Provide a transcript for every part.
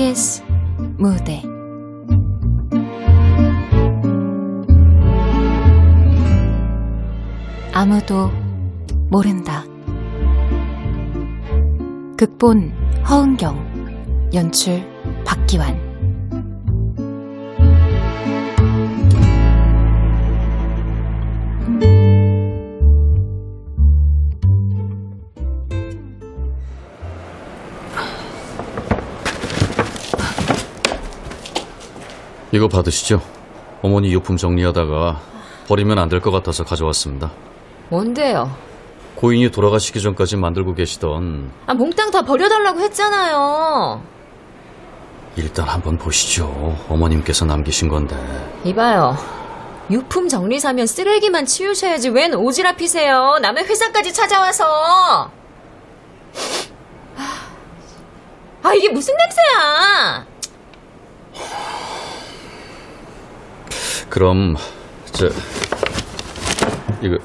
KBS 무대 아무도 모른다. 극본 허은경, 연출 박기환. 이거 받으시죠. 어머니 유품 정리하다가 버리면 안 될 것 같아서 가져왔습니다. 뭔데요? 고인이 돌아가시기 전까지 만들고 계시던 아, 몽땅 다 버려달라고 했잖아요. 일단 한번 보시죠. 어머님께서 남기신 건데. 이봐요. 유품 정리사면 쓰레기만 치우셔야지 웬 오지랖이세요. 남의 회사까지 찾아와서. 아, 이게 무슨 냄새야? 그럼 저 이거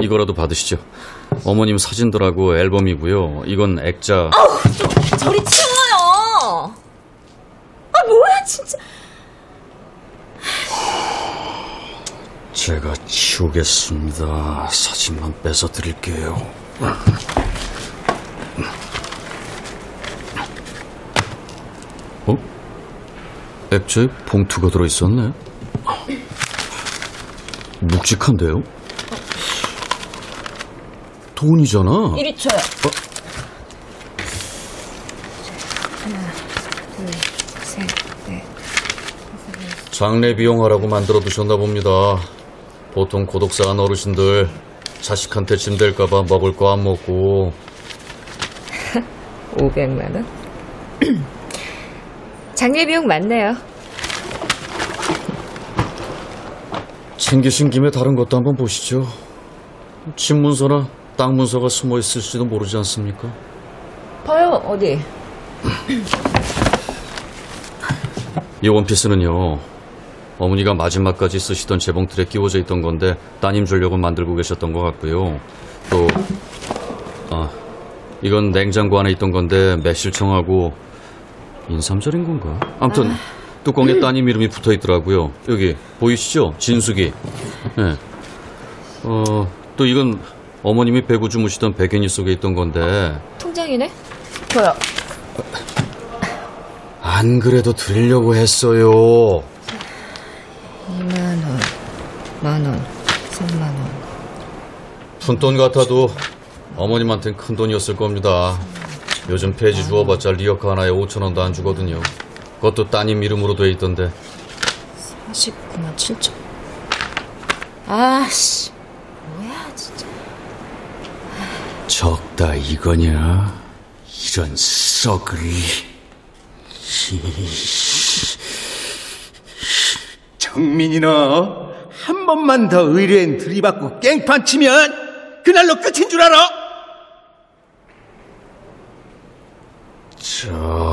이거라도 받으시죠. 어머님 사진들하고 앨범이고요. 이건 액자. 아우, 좀 저리 치워요. 아, 뭐야, 진짜. 제가 치우겠습니다. 사진만 뺏어 드릴게요. 어? 액자에 봉투가 들어있었네. 묵직한데요? 돈이잖아. 이리 줘요. 장례 비용하라고 만들어 두셨나 봅니다. 보통 고독사한 어르신들 자식한테 짐 될까봐 먹을 거 안 먹고 500만 원? 장례 비용 맞네요. 챙기신 김에 다른 것도 한번 보시죠. 집 문서나 땅 문서가 숨어 있을지도 모르지 않습니까? 봐요, 어디? 이 원피스는요. 어머니가 마지막까지 쓰시던 재봉틀에 끼워져 있던 건데 따님 주려고 만들고 계셨던 것 같고요. 또 아, 이건 냉장고 안에 있던 건데 매실청하고 인삼절인 건가? 아무튼 뚜껑에 따님 이름이 붙어 있더라고요. 여기 보이시죠? 진숙이. 네. 어, 또 이건 어머님이 배구 주무시던 베개니 속에 있던 건데 통장이네? 줘요. 안 그래도 드리려고 했어요. 2만 원, 만 원, 3만 원. 푼돈 같아도 어머님한텐 큰 돈이었을 겁니다. 요즘 폐지 주워봤자 리어카 하나에 5천 원도 안 주거든요. 그것도 따님 이름으로 돼 있던데. 49만 7천. 아씨, 뭐야, 진짜. 적다 이거냐? 이런 썩을. 정민이 너 한 번만 더 의뢰인 들이받고 깽판 치면 그날로 끝인 줄 알아? 저...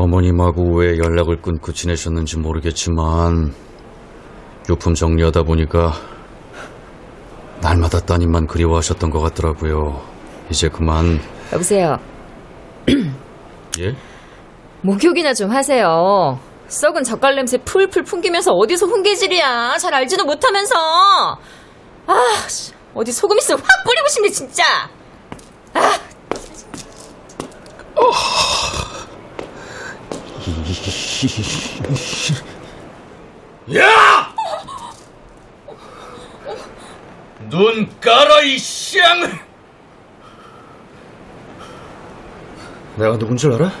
어머님하고 왜 연락을 끊고 지내셨는지 모르겠지만 유품 정리하다 보니까 날마다 따님만 그리워하셨던 것 같더라고요. 이제 그만 여보세요. 예? 목욕이나 좀 하세요. 썩은 젓갈 냄새 풀풀 풍기면서 어디서 훈계질이야. 잘 알지도 못하면서. 아, 씨, 어디 소금 있으면 확 뿌리고 싶네, 진짜. 야! 눈 깔아 이 쌍! 내가 누군 줄 알아?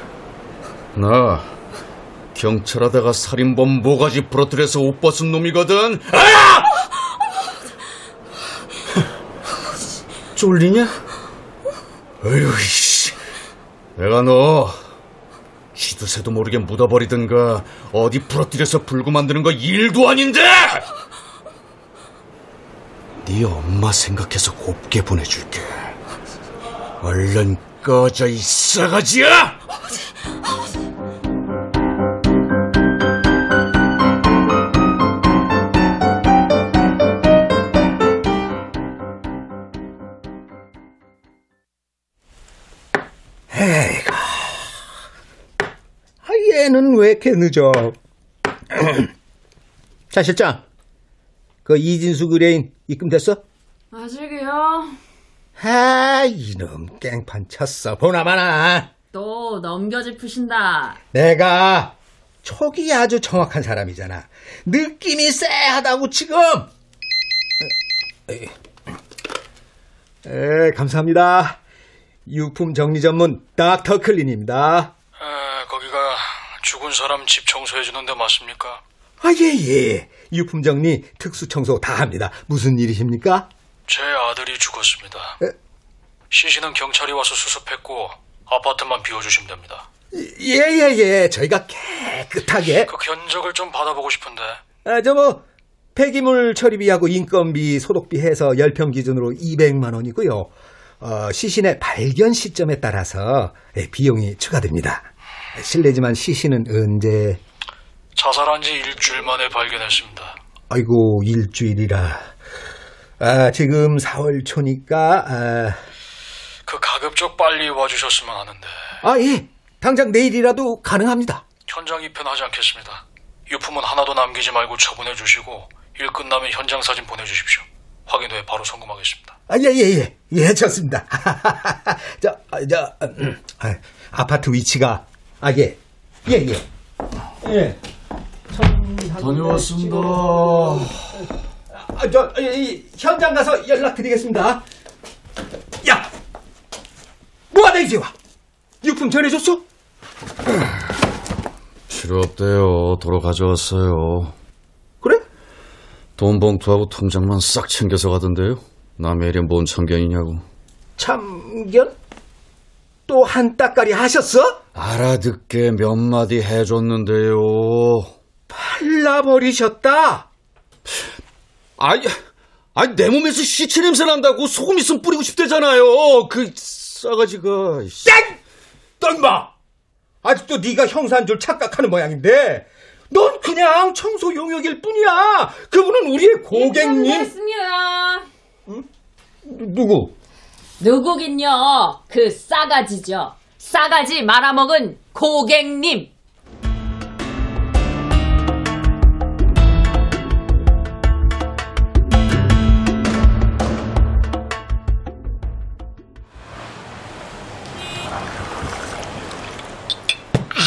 나 경찰하다가 살인범 모가지 부러뜨려서 옷 벗은 놈이거든. 아! 쫄리냐? 어휴, 씨. 내가 너 시도 새도 모르게 묻어버리든가 어디 부러뜨려서 불구 만드는 거 일도 아닌데! 네 엄마 생각해서 곱게 보내줄게. 얼른 꺼져 이 싸가지야! 왜 이렇게 늦어? 차 실장, 그 이진수 의뢰인 입금됐어? 아직이요? 아, 이놈 깽판 쳤어. 보나마나. 또 넘겨짚으신다. 내가 촉이 아주 정확한 사람이잖아. 느낌이 쎄하다고 지금. 에, 에, 감사합니다. 유품 정리 전문 닥터 클린입니다. 죽은 사람 집 청소해주는 데 맞습니까? 아, 예, 예. 유품 정리, 특수 청소 다 합니다. 무슨 일이십니까? 제 아들이 죽었습니다. 에? 시신은 경찰이 와서 수습했고 아파트만 비워주시면 됩니다. 예, 예, 예. 저희가 깨끗하게. 그 견적을 좀 받아보고 싶은데 아, 저 뭐, 폐기물 처리비하고 인건비, 소독비 해서 10평 기준으로 200만 원이고요. 어, 시신의 발견 시점에 따라서 예, 비용이 추가됩니다. 실례지만 시신은 언제, 자살한 지 일주일 만에 발견했습니다. 아이고, 일주일이라. 아, 지금 4월 초니까, 아, 그 가급적 빨리 와주셨으면 하는데 아, 예. 당장 내일이라도 가능합니다. 현장 입현하지 않겠습니다. 유품은 하나도 남기지 말고 처분해 주시고 일 끝나면 현장 사진 보내주십시오. 확인 후에 바로 송금하겠습니다. 아, 예, 예, 예. 예, 좋습니다. 저, 아, 저, 음, 아, 아파트 위치가, 아, 예. 예, 예. 예. 다녀왔습니다. 아, 저, 이, 이, 현장 가서 연락드리겠습니다. 야! 뭐하다 이제 와? 유품 전해줬어? 필요 없대요. 도로 가져왔어요. 그래? 돈 봉투하고 통장만 싹 챙겨서 가던데요. 남의 일에 뭔 참견이냐고. 참견? 또 한 따까리 하셨어? 알아듣게 몇 마디 해줬는데요. 팔라버리셨다? 아이, 아이, 내 몸에서 시체 냄새 난다고 소금 있으면 뿌리고 싶대잖아요. 그 싸가지가. 씨. 땡! 너 임마! 아직도 네가 형사인 줄 착각하는 모양인데 넌 그냥 청소 용역일 뿐이야. 그분은 우리의 고객님. 했습니다. 누구? 누구긴요? 그 싸가지죠. 싸가지 말아먹은 고객님. 아,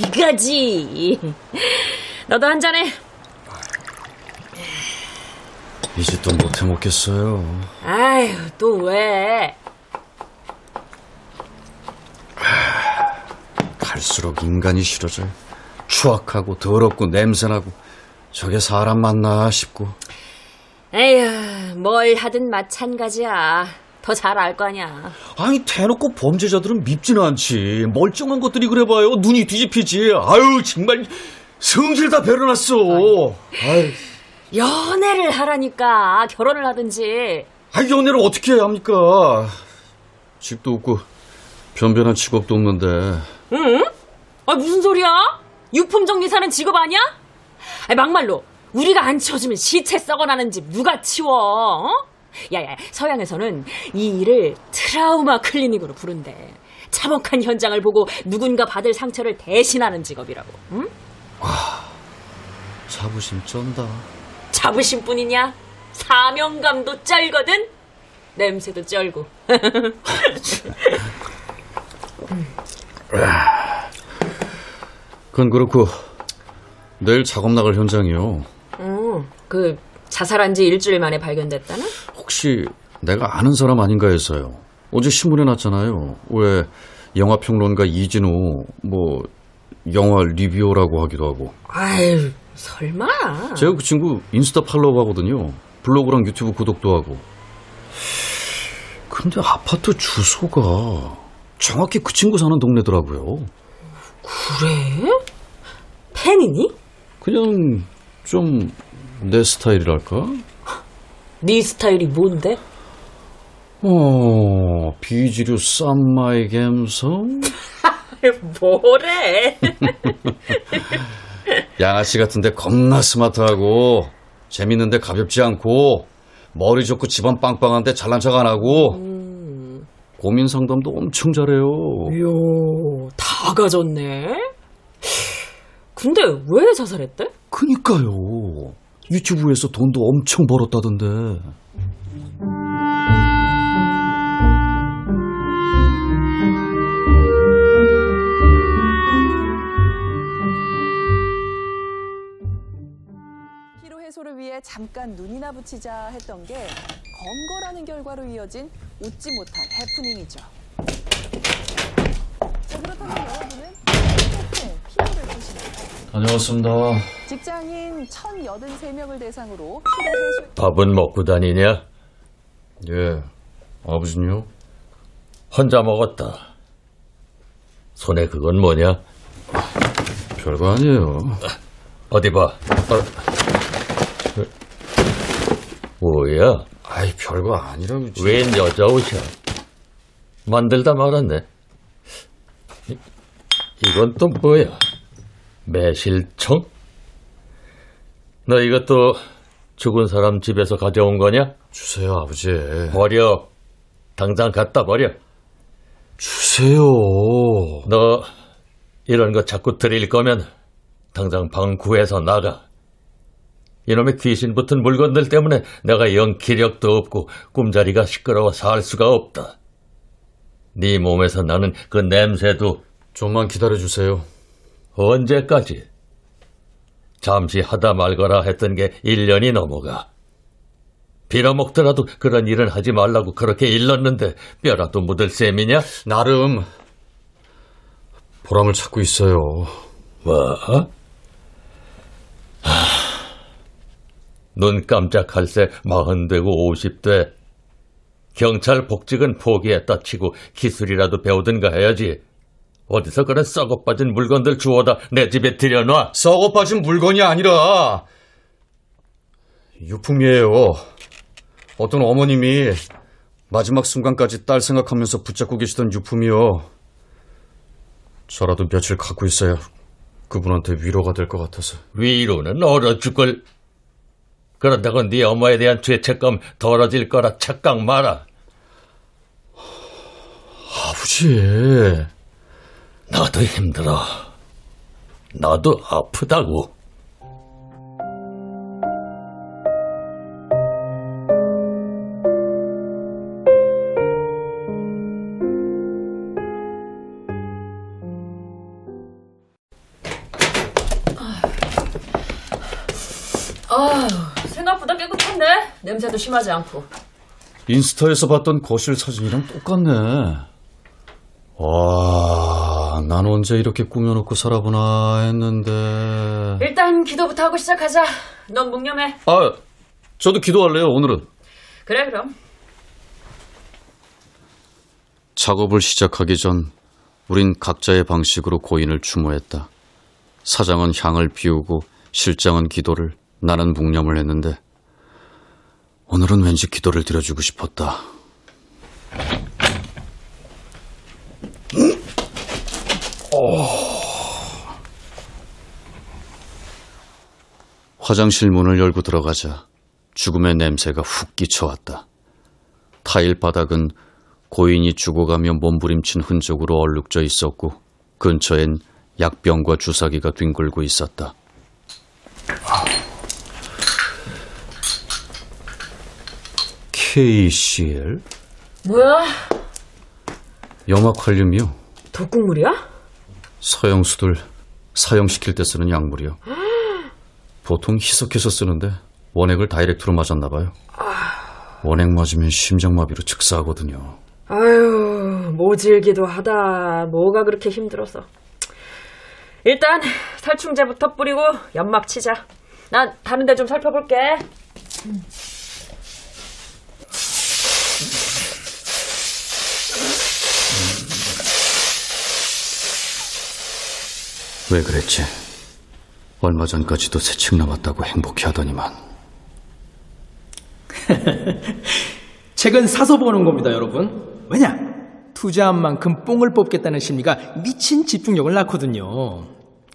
이거지. 너도 한 잔해. 이제 또 못해 먹겠어요. 아유, 또 왜? 갈수록 인간이 싫어져요. 추악하고 더럽고 냄새나고 저게 사람 맞나 싶고 에휴, 뭘 하든 마찬가지야. 더 잘 알 거 아니야. 아니 대놓고 범죄자들은 밉지는 않지 멀쩡한 것들이 그래봐요 눈이 뒤집히지 아유 정말 성질 다 배려놨어 아유 연애를 하라니까 결혼을 하든지. 아 연애를 어떻게 해야 합니까 집도 없고 변변한 직업도 없는데 응? 아 무슨 소리야? 유품 정리사는 직업 아니야? 아, 막말로 우리가 안 치워주면 시체 썩어나는 집 누가 치워? 어? 야야 서양에서는 이 일을 트라우마 클리닉으로 부른대. 참혹한 현장을 보고 누군가 받을 상처를 대신하는 직업이라고. 응? 자부심 쩐다 자부심뿐이냐? 사명감도 쩔거든. 냄새도 쩔고. 그건 그렇고 내일 작업 나갈 현장이요 어, 그 자살한 지 일주일 만에 발견됐다는? 혹시 내가 아는 사람 아닌가 해서요. 어제 신문에 났잖아요. 왜 영화 평론가 이진우 뭐 영화 리뷰어라고 하기도 하고. 아유, 설마. 제가 그 친구 인스타 팔로우 하거든요. 블로그랑 유튜브 구독도 하고. 근데 아파트 주소가 정확히 그 친구 사는 동네더라고요. 그래? 팬이니? 그냥 좀 내 스타일이랄까? 네 스타일이 뭔데? 어, 비지류 쌈마이 감성? 뭐래? 양아치 같은데 겁나 스마트하고 재밌는데 가볍지 않고 머리 좋고 집안 빵빵한데 잘난 척 안 하고 고민 상담도 엄청 잘해요. 요, 다 다 가졌네. 근데 왜 자살했대? 그니까요. 유튜브에서 돈도 엄청 벌었다던데. 피로 해소를 위해 잠깐 눈이나 붙이자 했던 게 검거라는 결과로 이어진 웃지 못할 해프닝이죠. 다녀왔습니다. 직장인 1,083명을 대상으로 피로 해소 밥은 먹고 다니냐? 예. 아버지는요? 혼자 먹었다. 손에 그건 뭐냐? 별거 아니에요. 어디 봐. 뭐야? 아이, 별거 아니라고. 웬 여자 옷이야? 만들다 말았네. 이- 이건 또 뭐야? 매실청? 너 이것도 죽은 사람 집에서 가져온 거냐? 주세요, 아버지. 버려. 당장 갖다 버려. 주세요. 너 이런 거 자꾸 드릴 거면 당장 방 구해서 나가. 이놈의 귀신 붙은 물건들 때문에 내가 영 기력도 없고 꿈자리가 시끄러워 살 수가 없다. 네 몸에서 나는 그 냄새도 좀만 기다려주세요. 언제까지? 잠시 하다 말거라 했던 게 1년이 넘어가. 빌어먹더라도 그런 일은 하지 말라고 그렇게 일렀는데 뼈라도 묻을 셈이냐? 나름 보람을 찾고 있어요. 뭐? 하, 눈 깜짝할 새 마흔 되고 오십 돼. 경찰 복직은 포기했다 치고 기술이라도 배우든가 해야지. 어디서 그런 썩어 빠진 물건들 주워다 내 집에 들여놔. 썩어 빠진 물건이 아니라 유품이에요. 어떤 어머님이 마지막 순간까지 딸 생각하면서 붙잡고 계시던 유품이요. 저라도 며칠 갖고 있어야 그분한테 위로가 될 것 같아서. 위로는 얼어 죽을. 그런다고 네 엄마에 대한 죄책감 덜어질 거라 착각 마라. 아버지. 나도 힘들어. 나도 아프다고. 생각보다 깨끗한데? 냄새도 심하지 않고. 인스타에서 봤던 거실 사진이랑 똑같네. 와, 난 언제 이렇게 꾸며놓고 살아보나 했는데. 일단 기도부터 하고 시작하자. 넌 묵념해. 아, 저도 기도할래요, 오늘은. 그래, 그럼. 작업을 시작하기 전 우린 각자의 방식으로 고인을 추모했다. 사장은 향을 피우고 실장은 기도를 나는 묵념을 했는데 오늘은 왠지 기도를 드려주고 싶었다. 화장실 문을 열고 들어가자 죽음의 냄새가 훅 끼쳐왔다. 타일 바닥은 고인이 죽어가며 몸부림친 흔적으로 얼룩져 있었고 근처엔 약병과 주사기가 뒹굴고 있었다. KCL? 뭐야? 염화칼륨이요. 독국물이야? 서영수들 사형시킬 때 쓰는 약물이요. 보통 희석해서 쓰는데 원액을 다이렉트로 맞았나 봐요. 원액 맞으면 심장마비로 즉사하거든요. 아유, 모질기도 하다. 뭐가 그렇게 힘들어서. 일단 살충제부터 뿌리고 연막 치자. 난 다른 데 좀 살펴볼게. 왜 그랬지? 얼마 전까지도 새책 남았다고 행복해 하더니만. 책은 사서 보는 겁니다, 여러분. 왜냐? 투자한 만큼 뽕을 뽑겠다는 심리가 미친 집중력을 낳거든요.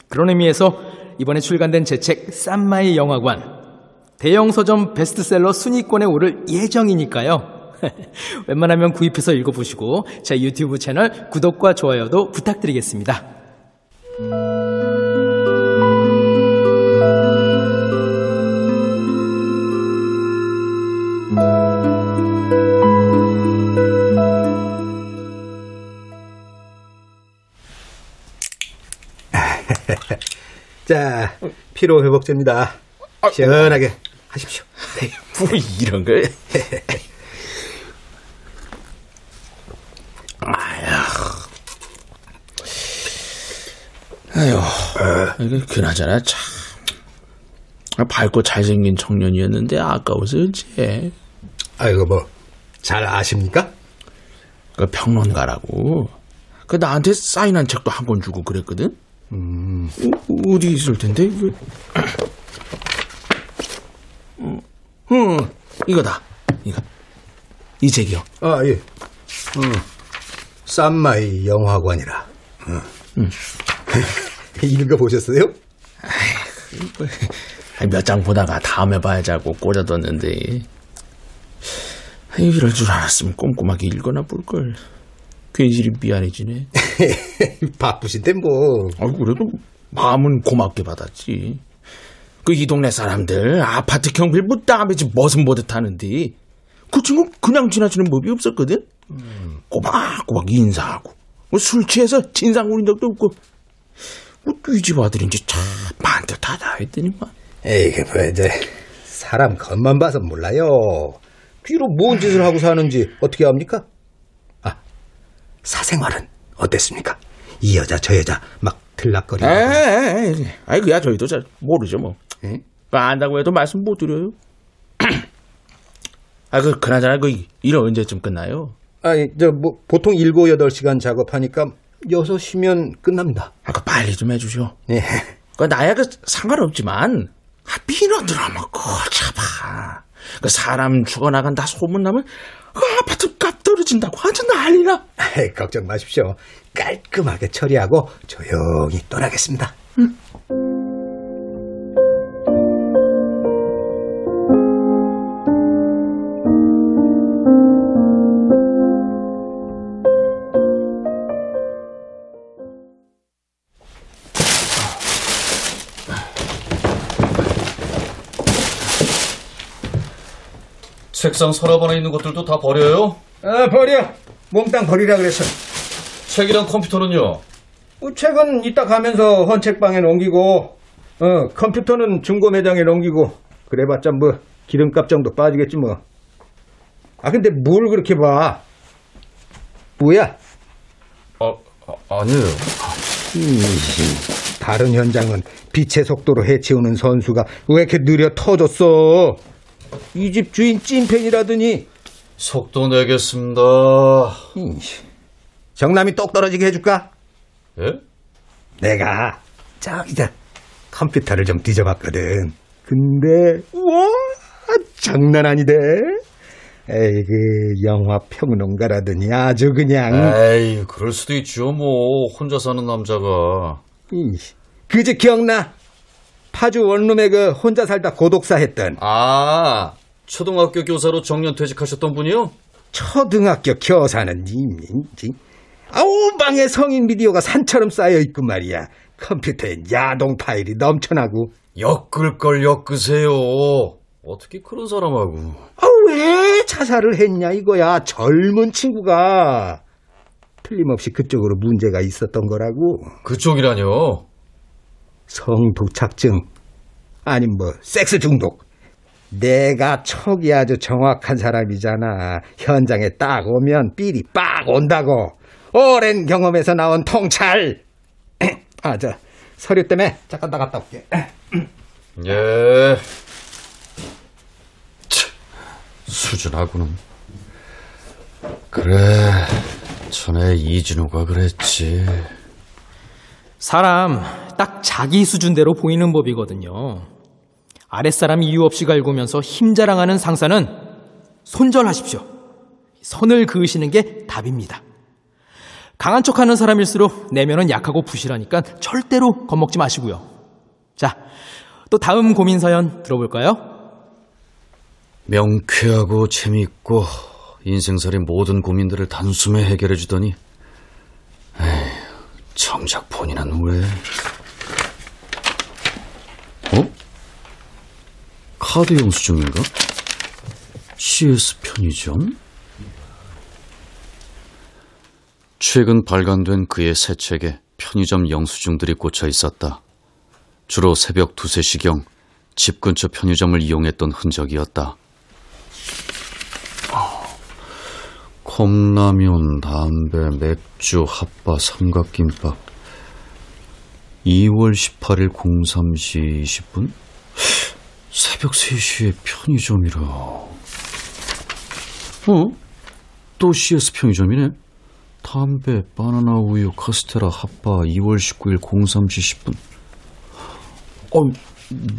그런 의미에서 이번에 출간된 제 책 쌈마의 영화관 대형 서점 베스트셀러 순위권에 오를 예정이니까요. 웬만하면 구입해서 읽어보시고 제 유튜브 채널 구독과 좋아요도 부탁드리겠습니다. 자, 피로 회복제입니다. 시원하게 하십시오. 뭐 이런 걸. 아휴. 아휴, 이거 그나저나 참. 아, 밝고 잘생긴 청년이었는데 아까워서 어째. 아이고 뭐잘 아십니까? 그 평론가라고. 그 나한테 사인한 책도 한 권 주고 그랬거든. 음. 어, 디 있을 텐데. 이거. 음, 음, 이거다. 이거. 이 책이요. 아 예. 음, 쌈마이 영화관이라. 음. 읽어 보셨어요? 몇 장 보다가 다음에 봐야지 하고 꽂아뒀는데. 아유, 이럴 줄 알았으면 꼼꼼하게 읽거나 볼걸. 괜시리 미안해지네. 바쁘신데 뭐. 아 그래도 마음은 고맙게 받았지. 그 이 동네 사람들 아파트 경비를 뭐 남의 집 머슴 보듯 하는데 그 친구 그냥 지나치는 법이 없었거든. 꼬박꼬박 인사하고 뭐 술 취해서 진상 부린 적도 없고 뭐 이집 아들인지 참 반듯하다 했더니만 에이, 그, 뭐, 이제, 사람 겉만 봐서 몰라요. 뒤로 뭔 짓을 하고 사는지 어떻게 압니까? 아, 사생활은 어땠습니까? 이 여자, 저 여자, 막 들락거리고. 아이 그야 저희도 잘 모르죠 뭐. 응? 그 안다고 해도 말씀 못 드려요. 아 그 그나저나 그 일 언제쯤 끝나요? 아니, 저, 뭐, 보통 7, 8시간 작업하니까 6시면 끝납니다. 아 그 빨리 좀 해주죠. 예. 그 나야 그 상관없지만 아, 민원들하면 거잡아. 그 사람 죽어나간다 소문나면 그 아파트 값 떨어진다고 아주 난리나. 아이, 걱정 마십시오. 깔끔하게 처리하고 조용히 떠나겠습니다. 책상 서랍 안에 있는 것들도 다 버려요? 아, 버려. 몽땅 버리라 그랬어. 책이랑 컴퓨터는요? 어, 책은 이따 가면서 헌책방에 넘기고, 어, 컴퓨터는 중고 매장에 넘기고, 그래봤자 뭐, 기름값 정도 빠지겠지 뭐. 아, 근데 뭘 그렇게 봐? 뭐야? 아, 아 아니에요. 다른 현장은 빛의 속도로 해치우는 선수가 왜 이렇게 느려 터졌어? 이 집 주인 찐팬이라더니, 속도 내겠습니다. 정남이 똑 떨어지게 해줄까? 예? 내가 저기 저 컴퓨터를 좀 뒤져봤거든. 근데 와 장난 아니대. 에이 그 영화 평론가라더니 아주 그냥 에이, 그럴 수도 있죠, 뭐. 혼자 사는 남자가. 이, 그제 기억나? 파주 원룸에 그 혼자 살다 고독사 했던 아, 초등학교 교사로 정년 퇴직하셨던 분이요? 초등학교 교사는 이민지 아우 방에 성인 비디오가 산처럼 쌓여 있고 말이야. 컴퓨터엔 야동 파일이 넘쳐나고 엮을 걸 엮으세요. 어떻게 그런 사람하고. 아, 왜 자살을 했냐 이거야. 젊은 친구가. 틀림없이 그쪽으로 문제가 있었던 거라고. 그쪽이라뇨? 성도착증. 아님 뭐, 섹스 중독. 내가 촉이 아주 정확한 사람이잖아. 현장에 딱 오면 삘이 빡 온다고. 오랜 경험에서 나온 통찰. 아, 저, 서류 때문에 잠깐 나갔다 올게. 예. 참, 수준하고는. 그래, 전에 이진우가 그랬지. 사람 딱 자기 수준대로 보이는 법이거든요. 아랫사람 이유 없이 갈구면서 힘 자랑하는 상사는 손절하십시오. 선을 그으시는 게 답입니다. 강한 척하는 사람일수록 내면은 약하고 부실하니까 절대로 겁먹지 마시고요. 자, 또 다음 고민 사연 들어볼까요? 명쾌하고 재미있고 인생살이 모든 고민들을 단숨에 해결해 주더니 에이, 정작 본인은 왜? 카드 영수증인가? CS 편의점? 최근 발간된 그의 새 책에 편의점 영수증들이 꽂혀 있었다. 주로 새벽 두세 시경 집 근처 편의점을 이용했던 흔적이었다. 컵라면, 담배, 맥주, 핫바, 삼각김밥. 2월 18일 03시 20분? 새벽 3시에 편의점이라. 어? 또 CS 편의점이네? 담배, 바나나 우유, 카스테라, 핫바 2월 19일 03시 10분. 어,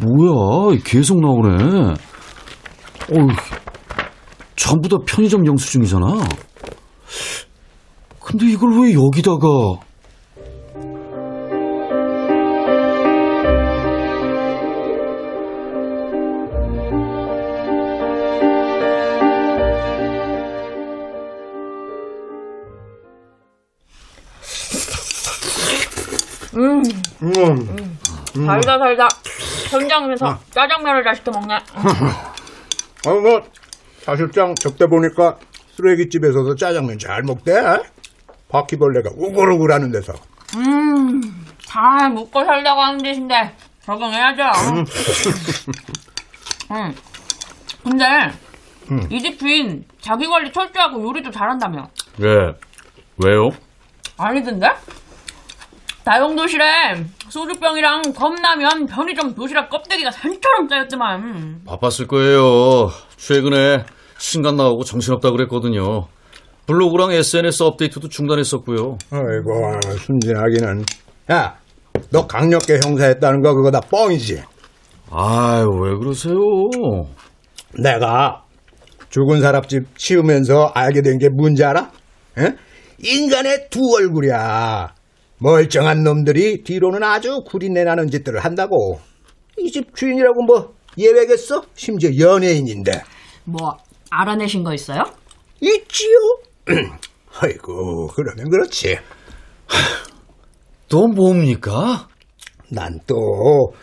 뭐야? 계속 나오네. 어, 전부 다 편의점 영수증이잖아. 근데 이걸 왜 여기다가... 달다 달다. 현장에서 짜장면을 다시 또 먹네. 어, 뭐, 사실상 적대 보니까 쓰레기집에서도 짜장면 잘 먹대. 바퀴벌레가 우글우글 하는 데서. 음, 잘 먹고 살려고 하는 짓인데 적응해야죠. 음. 근데 이집 주인 자기 관리 철저하고 요리도 잘한다며. 왜? 왜요? 아니던데? 다용도실에 소주병이랑 컵라면 편의점 도시락 껍데기가 산처럼 쌓였더만. 바빴을 거예요. 최근에 신간 나오고 정신없다 그랬거든요. 블로그랑 SNS 업데이트도 중단했었고요. 아이고, 순진하기는. 야, 너 강력계 형사했다는 거 그거 다 뻥이지. 아유, 왜 그러세요? 내가 죽은 사람집 치우면서 알게 된 게 뭔지 알아? 에? 인간의 두 얼굴이야. 멀쩡한 놈들이 뒤로는 아주 구린내 나는 짓들을 한다고. 이 집 주인이라고 뭐 예외겠어? 심지어 연예인인데. 뭐 알아내신 거 있어요? 있지요? 아이고, 그러면 그렇지. 또 뭡니까? 난 또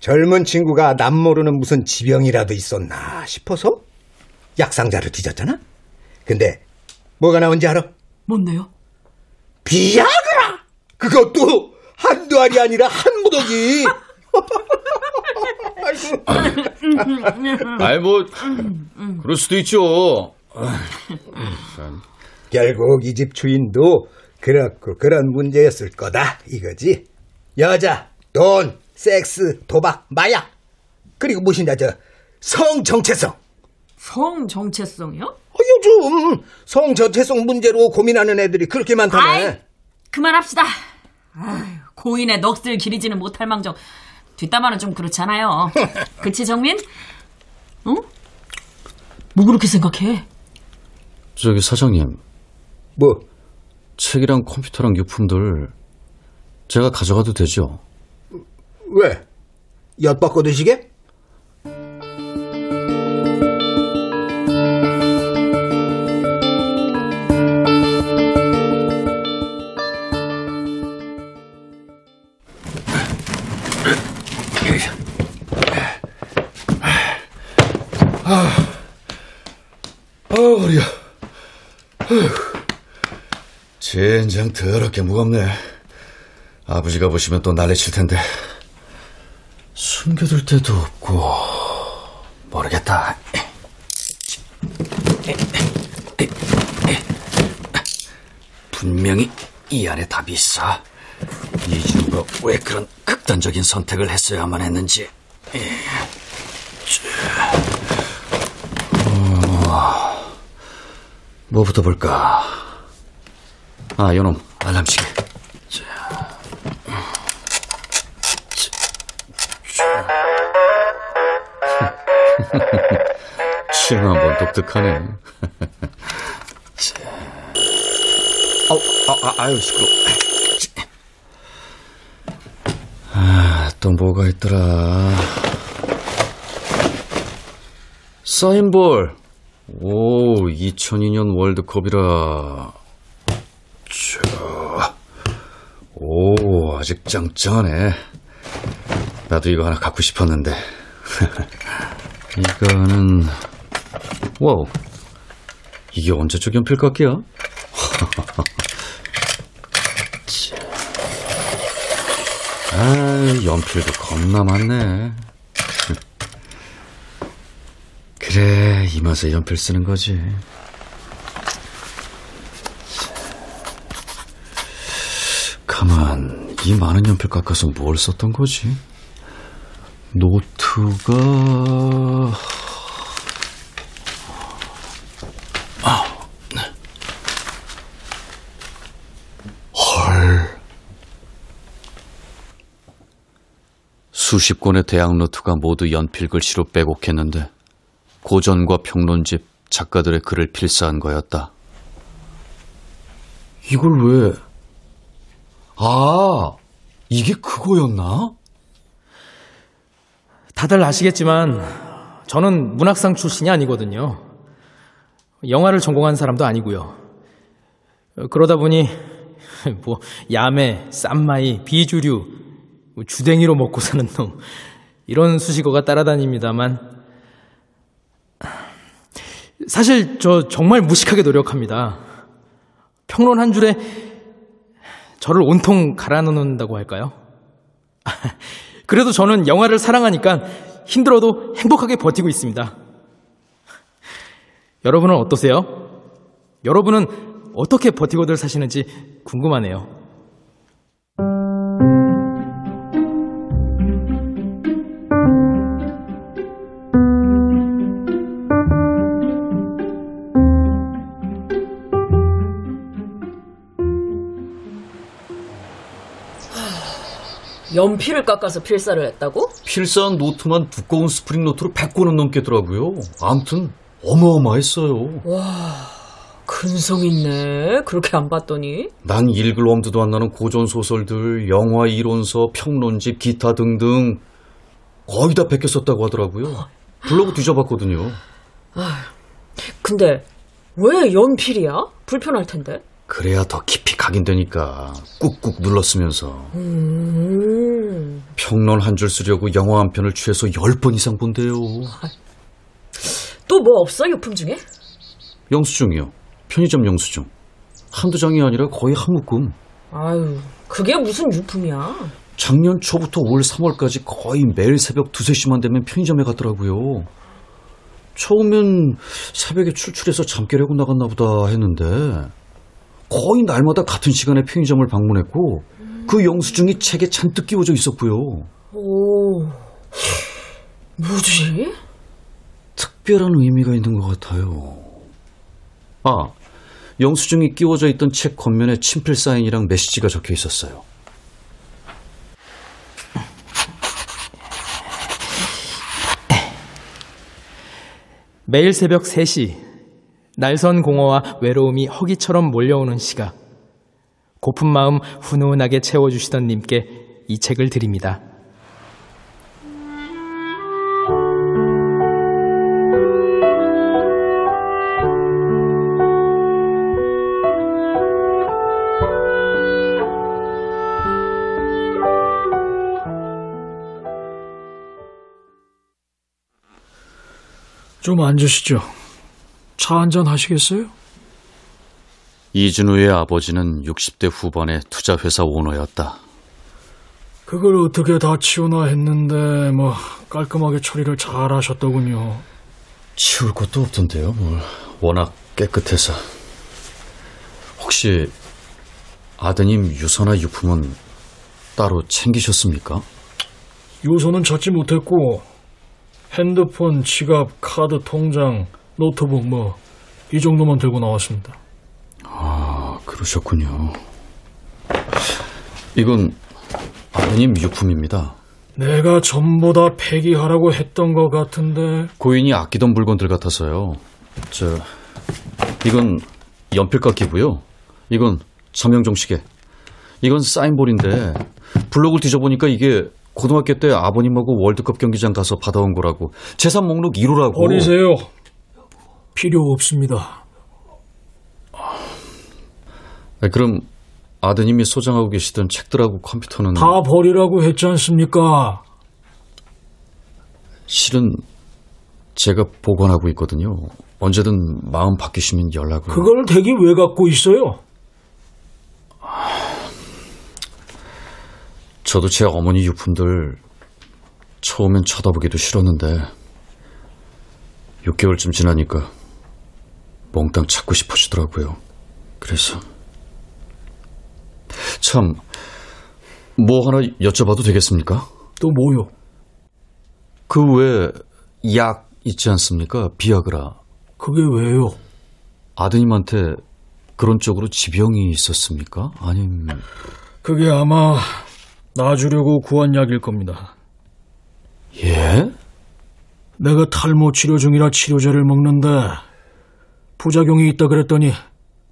젊은 친구가 남 모르는 무슨 지병이라도 있었나 싶어서 약상자로 뒤졌잖아? 근데 뭐가 나온지 알아? 뭔데요? 비아 그것도 한두 알이 아니라 한 무더기! 아이고. 아이, 뭐, 그럴 수도 있죠. 결국 이 집 주인도 그렇고 그런 문제였을 거다 이거지. 여자, 돈, 섹스, 도박, 마약 그리고 무엇이냐 저 성정체성. 성 정체성이요? 어, 요즘 성정체성 문제로 고민하는 애들이 그렇게 많다네. 아이, 그만합시다. 아휴, 고인의 넋을 기리지는 못할 망정 뒷담화는 좀 그렇잖아요. 그치 정민? 응? 뭐 그렇게 생각해? 저기 사장님, 뭐 책이랑 컴퓨터랑 유품들 제가 가져가도 되죠? 왜? 엿바꿔 드시게? 젠장 더럽게 무겁네. 아버지가 보시면 또 난리칠 텐데. 숨겨둘 데도 없고, 모르겠다. 분명히 이 안에 답이 있어. 이준우가 왜 그런 극단적인 선택을 했어야만 했는지. 어, 뭐부터 볼까? 아, 요놈, 알람시계. 자. 실은 한번 독특하네. 자. 어, 아, 아, 아유, 시끄러 아, 또 뭐가 있더라. 사인볼. 오, 2002년 월드컵이라. 자. 오, 아직 짱짱하네. 나도 이거 하나 갖고 싶었는데. 이거는, wow. 이게 언제적 연필 깎기야? 자. 아, 연필도 겁나 많네. 그래, 이 맛에 연필 쓰는 거지. 가만, 이 많은 연필 깎아서 뭘 썼던 거지? 노트가 수십 권의 대학 노트가 모두 연필 글씨로 빼곡했는데 고전과 평론집 작가들의 글을 필사한 거였다. 이걸 왜? 아, 이게 그거였나? 다들 아시겠지만 저는 문학상 출신이 아니거든요. 영화를 전공한 사람도 아니고요. 어, 그러다 보니 뭐 야매, 쌈마이, 비주류, 뭐 주댕이로 먹고 사는 놈 이런 수식어가 따라다닙니다만 사실 저 정말 무식하게 노력합니다. 평론 한 줄에 저를 온통 갈아넣는다고 할까요? 그래도 저는 영화를 사랑하니까 힘들어도 행복하게 버티고 있습니다. 여러분은 어떠세요? 여러분은 어떻게 버티고들 사시는지 궁금하네요. 연필을 깎아서 필사를 했다고? 필사한 노트만 두꺼운 스프링 노트로 100권은 넘겠더라고요. 암튼 어마어마했어요. 근성 있네. 그렇게 안 봤더니. 난 읽을 엄두도 안 나는 고전 소설들, 영화 이론서, 평론집, 기타 등등 거의 다 베껴 썼다고 하더라고요. 블로그 뒤져봤거든요. 근데 왜 연필이야? 불편할 텐데. 그래야 더 깊이 각인되니까 꾹꾹 눌렀으면서 음. 평론 한 줄 쓰려고 영화 한 편을 최소 10번 이상 본대요. 또 뭐 없어 유품 중에? 영수증이요. 편의점 영수증. 한두 장이 아니라 거의 한 묶음. 아유, 그게 무슨 유품이야? 작년 초부터 올 3월까지 거의 매일 새벽 두세 시만 되면 편의점에 갔더라고요. 처음엔 새벽에 출출해서 잠 깨려고 나갔나 보다 했는데 거의 날마다 같은 시간에 편의점을 방문했고 그 영수증이 책에 잔뜩 끼워져 있었고요. 오, 뭐지? 특별한 의미가 있는 것 같아요. 아, 영수증이 끼워져 있던 책 겉면에 친필 사인이랑 메시지가 적혀 있었어요. 매일 새벽 3시, 날선 공허와 외로움이 허기처럼 몰려오는 시각. 고픈 마음 훈훈하게 채워주시던 님께 이 책을 드립니다. 좀 앉으시죠. 차 한잔 하시겠어요? 이준우의 아버지는 60대 후반의 투자회사 오너였다. 그걸 어떻게 다 치우나 했는데 뭐 깔끔하게 처리를 잘 하셨더군요. 치울 것도 없던데요, 뭘. 워낙 깨끗해서. 혹시 아드님 유서나 유품은 따로 챙기셨습니까? 유서는 찾지 못했고 핸드폰, 지갑, 카드, 통장, 노트북 뭐 이 정도만 들고 나왔습니다. 아, 그러셨군요. 이건 아드님 유품입니다. 내가 전부 다 폐기하라고 했던 것 같은데 고인이 아끼던 물건들 같아서요. 저, 이건 연필깎이고요. 이건 정영종 시계. 이건 사인볼인데 블로그를 뒤져보니까 이게 고등학교 때 아버님하고 월드컵 경기장 가서 받아온 거라고 재산 목록 1호라고 버리세요. 필요 없습니다. 아, 그럼 아드님이 소장하고 계시던 책들하고 컴퓨터는 다 버리라고 했지 않습니까? 실은 제가 보관하고 있거든요. 언제든 마음 바뀌시면 연락을. 그걸 댁이 왜 갖고 있어요? 저도 제 어머니 유품들 처음엔 쳐다보기도 싫었는데 6개월쯤 지나니까 몽땅 찾고 싶어지더라고요. 그래서 참 뭐 하나 여쭤봐도 되겠습니까? 또 뭐요? 그 외 약 있지 않습니까? 비아그라. 그게 왜요? 아드님한테 그런 쪽으로 지병이 있었습니까? 아님 그게 아마 놔주려고 구한 약일 겁니다. 예? 내가 탈모 치료 중이라 치료제를 먹는데 부작용이 있다 그랬더니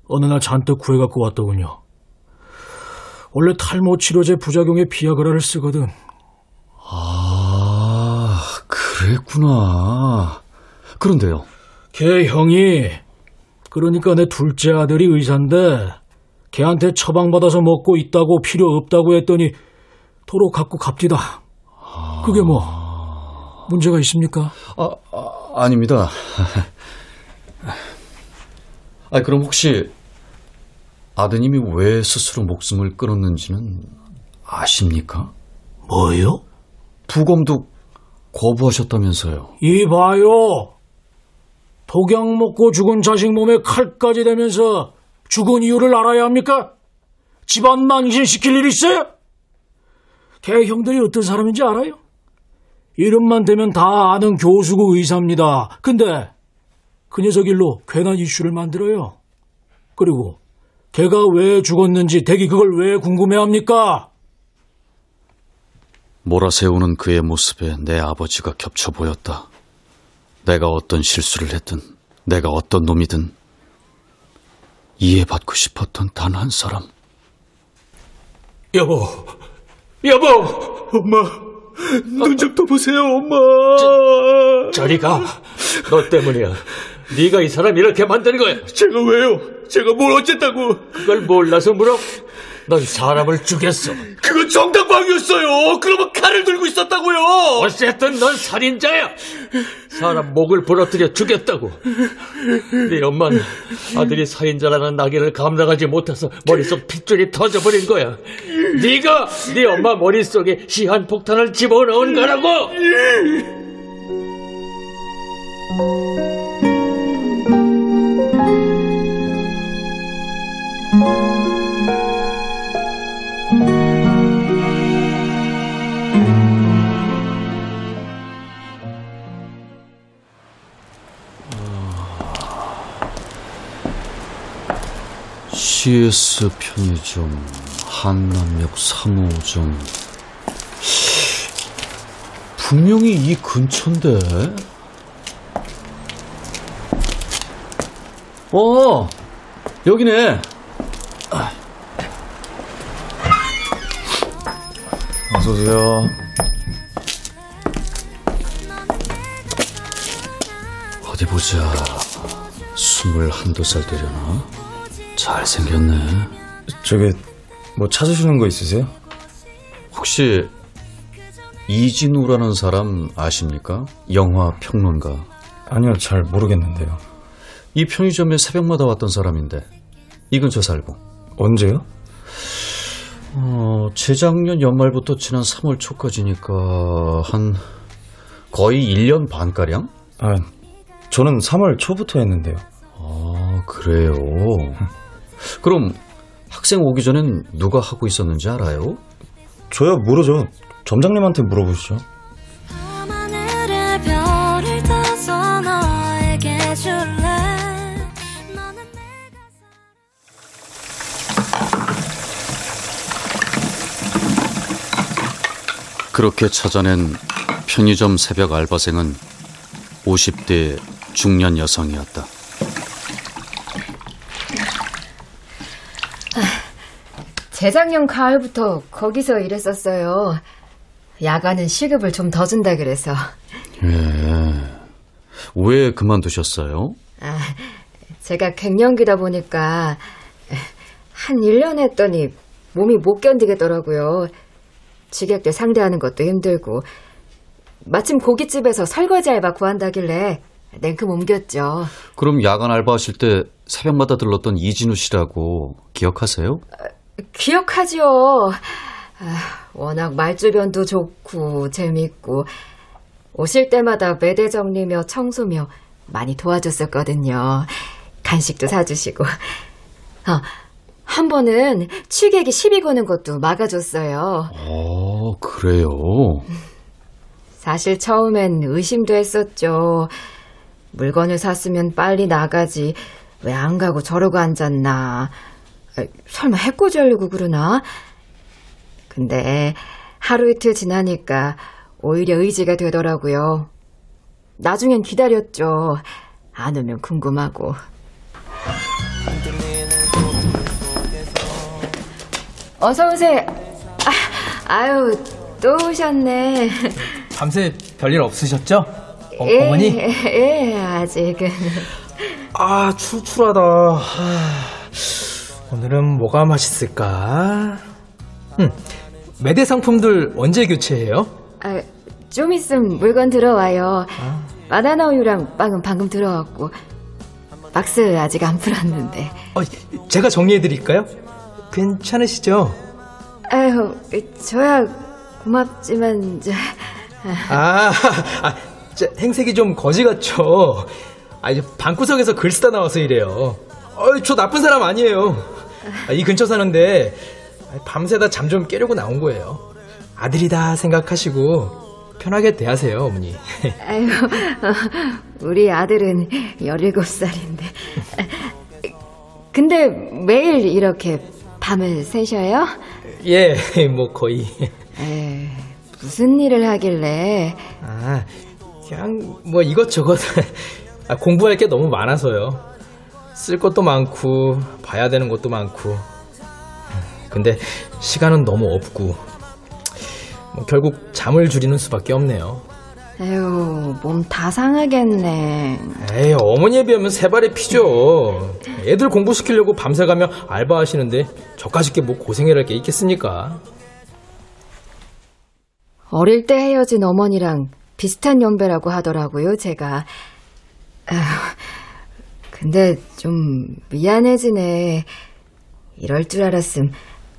어느 날 잔뜩 구해갖고 왔더군요. 원래 탈모 치료제 부작용에 비아그라를 쓰거든. 아, 그랬구나. 그런데요. 걔 형이 그러니까 내 둘째 아들이 의사인데 걔한테 처방받아서 먹고 있다고 필요 없다고 했더니 도로 갖고 갑디다. 그게 뭐 문제가 있습니까? 아, 아 아닙니다. 아, 그럼 혹시 아드님이 왜 스스로 목숨을 끊었는지는 아십니까? 뭐요? 부검도 거부하셨다면서요. 이봐요. 독약 먹고 죽은 자식 몸에 칼까지 대면서 죽은 이유를 알아야 합니까? 집안 망신시킬 일 있어요? 걔 형들이 어떤 사람인지 알아요? 이름만 대면 다 아는 교수고 의사입니다. 근데 그 녀석 일로 괜한 이슈를 만들어요. 그리고 걔가 왜 죽었는지 대기 그걸 왜 궁금해합니까? 몰아세우는 그의 모습에 내 아버지가 겹쳐 보였다. 내가 어떤 실수를 했든, 내가 어떤 놈이든, 이해받고 싶었던 단 한 사람. 여보, 여보, 엄마, 눈 좀 떠보세요, 엄마. 저리 가. 너 때문이야. 네가 이 사람 이렇게 만든 거야. 제가 왜요? 제가 뭘 어쨌다고? 그걸 몰라서 물어? 넌 사람을 죽였어. 그건 정당방위였어요. 그러면 칼을 들고 있었다고요. 어쨌든 넌 살인자야. 사람 목을 부러뜨려 죽였다고. 네 엄마는 아들이 살인자라는 낙인을 감당하지 못해서 머릿속 핏줄이 터져버린 거야. 네가 네 엄마 머릿속에 시한폭탄을 집어넣은 거라고. CS 편의점, 한남역 3호점. 분명히 이 근처인데. 어, 여기네. 어서오세요. 어디 보자. 스물 한두 살 되려나? 잘생겼네. 저게 뭐 찾으시는 거 있으세요? 혹시 이진우라는 사람 아십니까? 영화 평론가. 아니요, 잘 모르겠는데요. 이 편의점에 새벽마다 왔던 사람인데 이 근처 살고. 언제요? 어, 재작년 연말부터 지난 3월 초까지니까 한 거의 1년 반가량? 아, 저는 3월 초부터 했는데요. 아, 그래요. 그럼 학생 오기 전엔 누가 하고 있었는지 알아요? 저야 모르죠. 점장님한테 물어보시죠. 그렇게 찾아낸 편의점 새벽 알바생은 50대 중년 여성이었다. 재작년 가을부터 거기서 일했었어요. 야간은 시급을 좀 더 준다 그래서. 예. 왜 그만두셨어요? 아, 제가 갱년기다 보니까 한 1년 했더니 몸이 못 견디겠더라고요. 직역들 상대하는 것도 힘들고 마침 고깃집에서 설거지 알바 구한다길래 냉큼 옮겼죠. 그럼 야간 알바하실 때 새벽마다 들렀던 이진우 씨라고 기억하세요? 기억하지요. 아, 워낙 말주변도 좋고 재밌고 오실 때마다 매대 정리며 청소며 많이 도와줬었거든요. 간식도 사주시고. 어, 한 번은 취객이 시비 거는 것도 막아줬어요. 어, 그래요. 사실 처음엔 의심도 했었죠. 물건을 샀으면 빨리 나가지. 왜 안 가고 저러고 앉았나. 아, 설마 해코지 하려고 그러나? 근데 하루 이틀 지나니까 오히려 의지가 되더라고요. 나중엔 기다렸죠. 안 오면 궁금하고. 어서 오세요. 아, 아유, 또 오셨네. 밤새 별일 없으셨죠? 어, 예, 어머니? 예, 아직은. 아, 출출하다. 하, 오늘은 뭐가 맛있을까? 음, 매대 상품들 언제 교체해요? 아, 좀 있으면 물건 들어와요. 바나나 우유랑 빵은 방금 들어왔고. 박스 아직 안 풀었는데. 어, 제가 정리해 드릴까요? 괜찮으시죠? 아유, 저야 고맙지만, 저, 아, 아 저, 행색이 좀 거지 같죠? 아, 이제 방구석에서 글 쓰다 나와서 이래요. 어, 저 나쁜 사람 아니에요. 아, 이 근처 사는데 아, 밤새다 잠 좀 깨려고 나온 거예요. 아들이다 생각하시고 편하게 대하세요, 어머니. 아유, 우리 아들은 17살인데. 근데 매일 이렇게 밤을 새셔요? 예, 뭐 거의. 에이, 무슨 일을 하길래. 아, 그냥 뭐 이것저것 아, 공부할 게 너무 많아서요. 쓸 것도 많고 봐야 되는 것도 많고. 근데 시간은 너무 없고. 뭐 결국 잠을 줄이는 수밖에 없네요. 에휴, 몸 다 상하겠네. 에이, 어머니에 비하면 세 발의 피죠. 애들 공부 시키려고 밤새 가며 알바하시는데 저까짓 게 뭐 고생해야 할 게 있겠습니까? 어릴 때 헤어진 어머니랑 비슷한 연배라고 하더라고요, 제가. 아휴, 근데 좀 미안해지네. 이럴 줄 알았음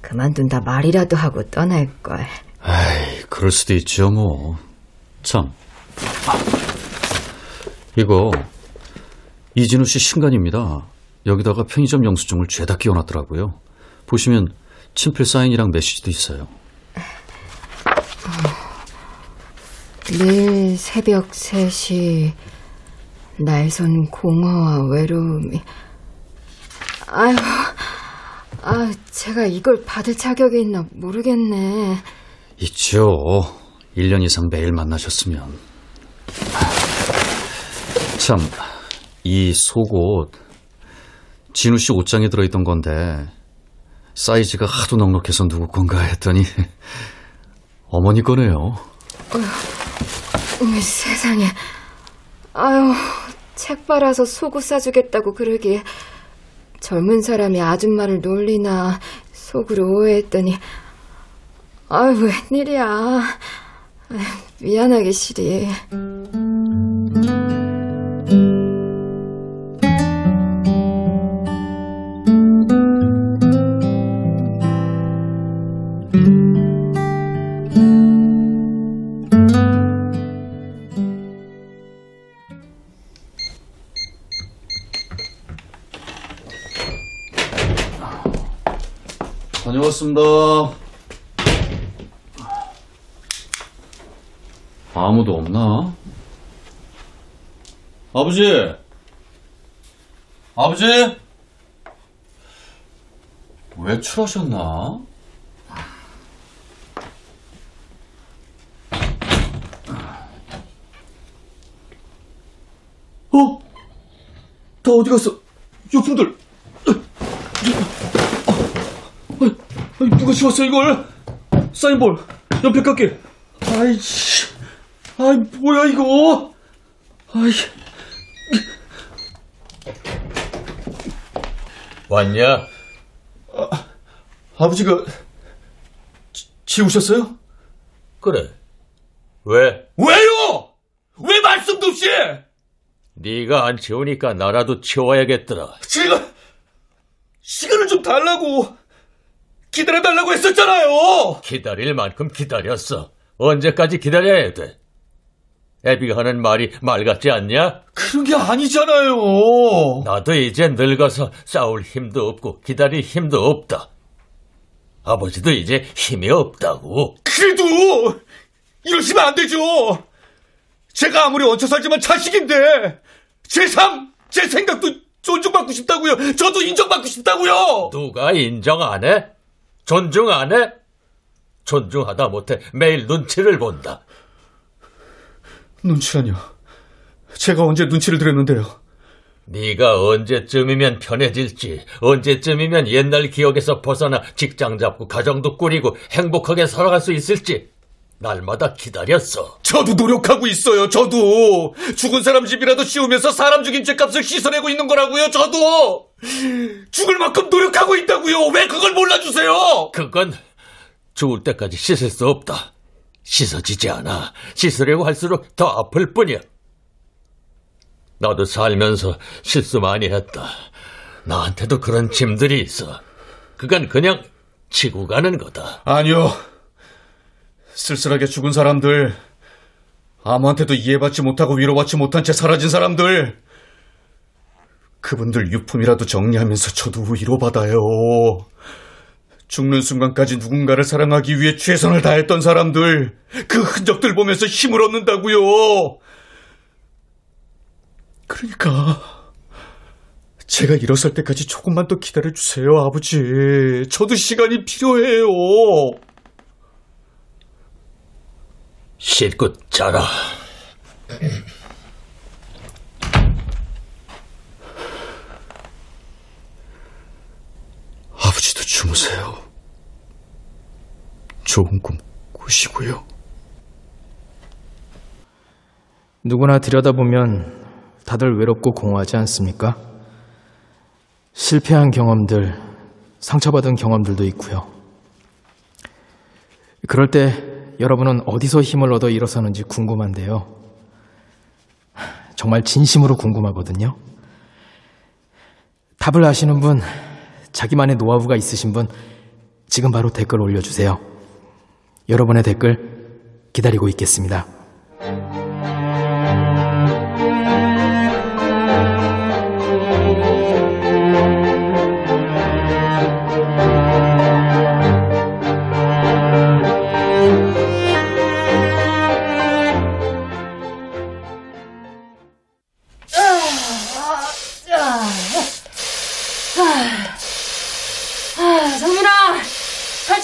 그만둔다 말이라도 하고 떠날 걸. 에이, 그럴 수도 있죠, 뭐. 참. 이거, 이진우 씨 신간입니다. 여기다가 편의점 영수증을 죄다 끼워놨더라고요. 보시면 친필 사인이랑 메시지도 있어요. 내일 새벽 3시 날선 공허와 외로움이 아유 아 제가 이걸 받을 자격이 있나 모르겠네 있죠. 1년 이상 매일 만나셨으면. 참, 이 속옷, 진우 씨 옷장에 들어있던 건데, 사이즈가 하도 넉넉해서 누구 건가 했더니, 어머니 거네요. 어머, 세상에 아유 책 빨아서 속옷 사주겠다고 그러기에 젊은 사람이 아줌마를 놀리나 속으로 오해했더니. 아유 웬일이야. 미안하게 시리 다녀왔습니다. 아무도 없나? 아버지! 아버지! 외출하셨나? 어? 다 어디 갔어? 유품들! 아니, 누가 지웠어 이걸? 사인볼 옆에 깎게 아이씨 아이 뭐야 이거 아이 왔냐? 아버지가 지, 지우셨어요? 그래. 왜? 왜요? 왜 말씀도 없이 네가 안 치우니까 나라도 치워야겠더라. 제가 시간을 좀 달라고 기다려달라고 했었잖아요! 기다릴 만큼 기다렸어. 언제까지 기다려야 돼? 애비가 하는 말이 말 같지 않냐? 그런 게 아니잖아요. 나도 이제 늙어서 싸울 힘도 없고 기다릴 힘도 없다. 아버지도 이제 힘이 없다고. 그래도 이러시면 안 되죠. 제가 아무리 얹혀 살지만 자식인데 제 삶, 제 생각도 존중받고 싶다고요. 저도 인정받고 싶다고요. 누가 인정 안 해? 존중 안 해? 존중하다 못해 매일 눈치를 본다. 눈치라뇨. 제가 언제 눈치를 드렸는데요. 네가 언제쯤이면 편해질지, 언제쯤이면 옛날 기억에서 벗어나 직장 잡고 가정도 꾸리고 행복하게 살아갈 수 있을지 날마다 기다렸어. 저도 노력하고 있어요. 저도 죽은 사람 집이라도 씌우면서 사람 죽인 죄값을 씻어내고 있는 거라고요. 저도 죽을 만큼 노력하고 있다고요. 왜 그걸 몰라주세요? 그건 죽을 때까지 씻을 수 없다. 씻어지지 않아. 씻으려고 할수록 더 아플 뿐이야. 나도 살면서 실수 많이 했다. 나한테도 그런 짐들이 있어. 그건 그냥 지고 가는 거다. 아니요. 쓸쓸하게 죽은 사람들, 아무한테도 이해받지 못하고 위로받지 못한 채 사라진 사람들, 그분들 유품이라도 정리하면서 저도 위로받아요. 죽는 순간까지 누군가를 사랑하기 위해 최선을 다했던 사람들, 그 흔적들 보면서 힘을 얻는다고요. 그러니까 제가 일어설 때까지 조금만 더 기다려 주세요, 아버지. 저도 시간이 필요해요. 씻고 자라. 아버지도 주무세요. 좋은 꿈 꾸시고요. 누구나 들여다보면 다들 외롭고 공허하지 않습니까? 실패한 경험들, 상처받은 경험들도 있고요. 그럴 때 여러분은 어디서 힘을 얻어 일어서는지 궁금한데요. 정말 진심으로 궁금하거든요. 답을 아시는 분, 자기만의 노하우가 있으신 분, 지금 바로 댓글 올려주세요. 여러분의 댓글 기다리고 있겠습니다.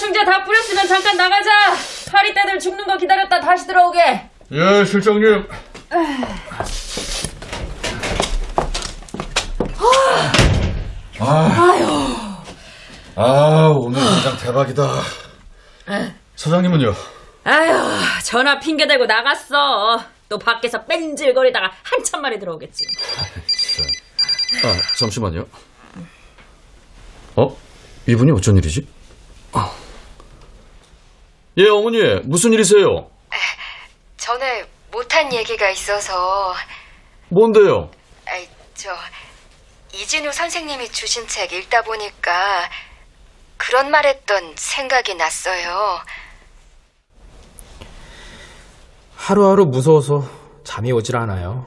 충제 다 뿌렸으면 잠깐 나가자. 파리 떼들 죽는 거 기다렸다 다시 들어오게. 예, 실장님. 아, 아, 오늘 공장 대박이다. 사장님은요? 아휴, 전화 핑계 대고 나갔어. 또 밖에서 뺀질거리다가 한참 만에 들어오겠지. 아, 잠시만요. 어? 이분이 어쩐 일이지? 아. 예, 어머니, 무슨 일이세요? 전에 못한 얘기가 있어서 뭔데요? 아이, 저 이진우 선생님이 주신 책 읽다 보니까 그런 말 했던 생각이 났어요. 하루하루 무서워서 잠이 오질 않아요.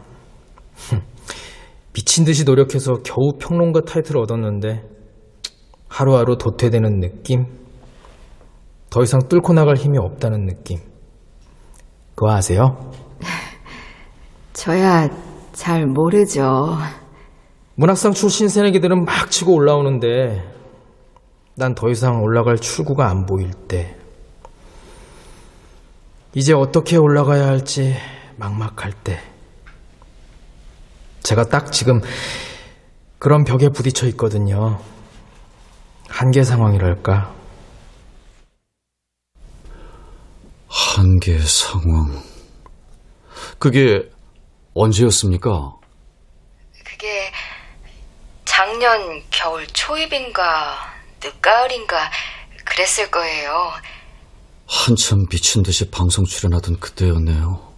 미친 듯이 노력해서 겨우 평론가 타이틀을 얻었는데 하루하루 도태되는 느낌? 더 이상 뚫고 나갈 힘이 없다는 느낌. 그거 아세요? 저야 잘 모르죠. 문학상 출신 새내기들은 막 치고 올라오는데 난 더 이상 올라갈 출구가 안 보일 때 이제 어떻게 올라가야 할지 막막할 때 제가 딱 지금 그런 벽에 부딪혀 있거든요. 한계 상황이랄까. 한계 상황. 그게 언제였습니까? 그게 작년 겨울 초입인가 늦가을인가 그랬을 거예요. 한참 미친 듯이 방송 출연하던 그때였네요.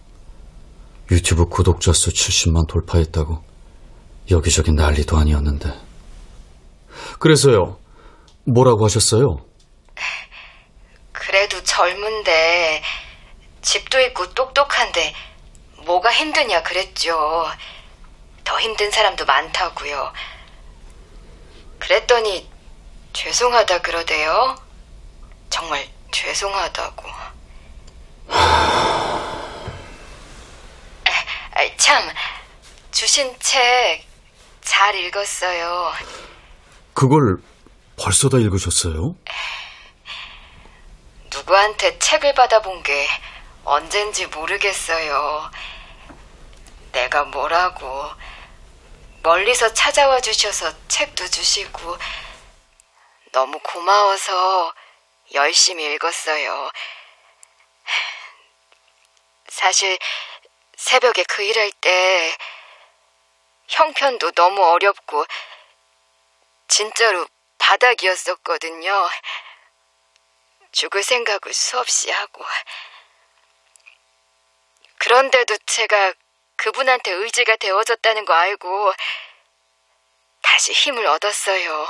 유튜브 구독자 수 70만 돌파했다고 여기저기 난리도 아니었는데. 그래서요, 뭐라고 하셨어요? 젊은데 집도 있고 똑똑한데 뭐가 힘드냐 그랬죠. 더 힘든 사람도 많다고요. 그랬더니 죄송하다 그러대요. 정말 죄송하다고. 아, 참, 주신 책 잘 읽었어요. 그걸 벌써 다 읽으셨어요? 누구한테 책을 받아본 게 언젠지 모르겠어요. 내가 뭐라고 멀리서 찾아와 주셔서 책도 주시고 너무 고마워서 열심히 읽었어요. 사실 새벽에 그 일할 때 형편도 너무 어렵고 진짜로 바닥이었었거든요. 죽을 생각을 수없이 하고. 그런데도 제가 그분한테 의지가 되어졌다는 거 알고 다시 힘을 얻었어요.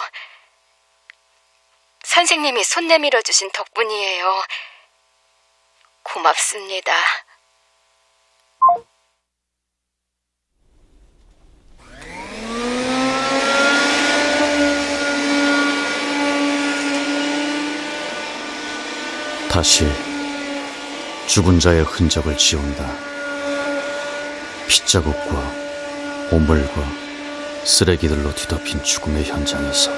선생님이 손 내밀어 주신 덕분이에요. 고맙습니다. 다시 죽은 자의 흔적을 지운다. 핏자국과 오물과 쓰레기들로 뒤덮인 죽음의 현장에서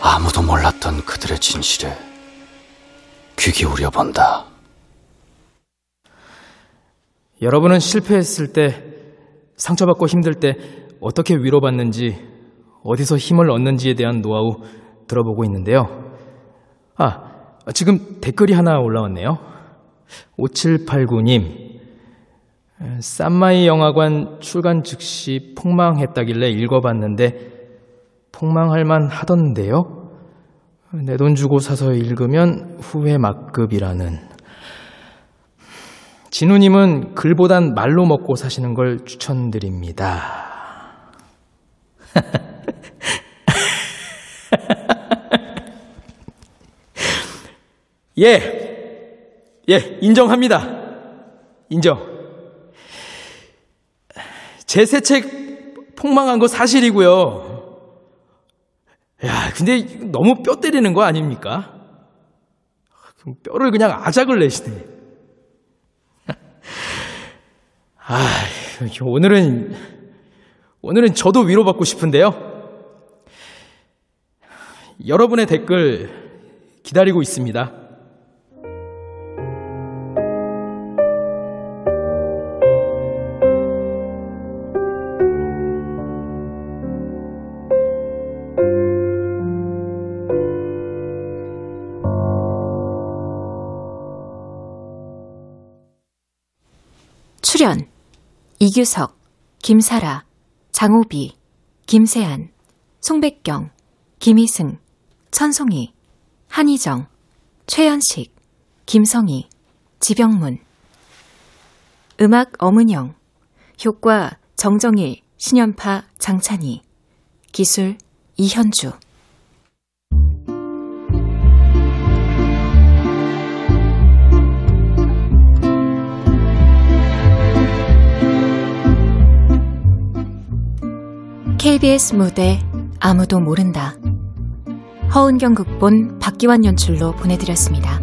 아무도 몰랐던 그들의 진실에 귀 기울여 본다. 여러분은 실패했을 때, 상처받고 힘들 때 어떻게 위로받는지, 어디서 힘을 얻는지에 대한 노하우 들어보고 있는데요. 아, 지금 댓글이 하나 올라왔네요. 5789님, 쌈마이 영화관 출간 즉시 폭망했다길래 읽어봤는데, 폭망할 만 하던데요? 내 돈 주고 사서 읽으면 후회 막급이라는. 진우님은 글보단 말로 먹고 사시는 걸 추천드립니다. 예, 예, 인정합니다. 인정. 제새책 폭망한 거 사실이고요. 야, 근데 너무 뼈 때리는 거 아닙니까? 뼈를 그냥 아작을 내시네. 아, 오늘은, 오늘은 저도 위로받고 싶은데요. 여러분의 댓글 기다리고 있습니다. 이규석, 김사라, 장호비, 김세안, 송백경, 김희승, 천송이, 한희정, 최연식, 김성희, 지병문. 음악 엄은영. 효과 정정일, 신연파, 장찬희. 기술 이현주 KBS 무대 아무도 모른다. 허은경 극본 박기환 연출로 보내드렸습니다.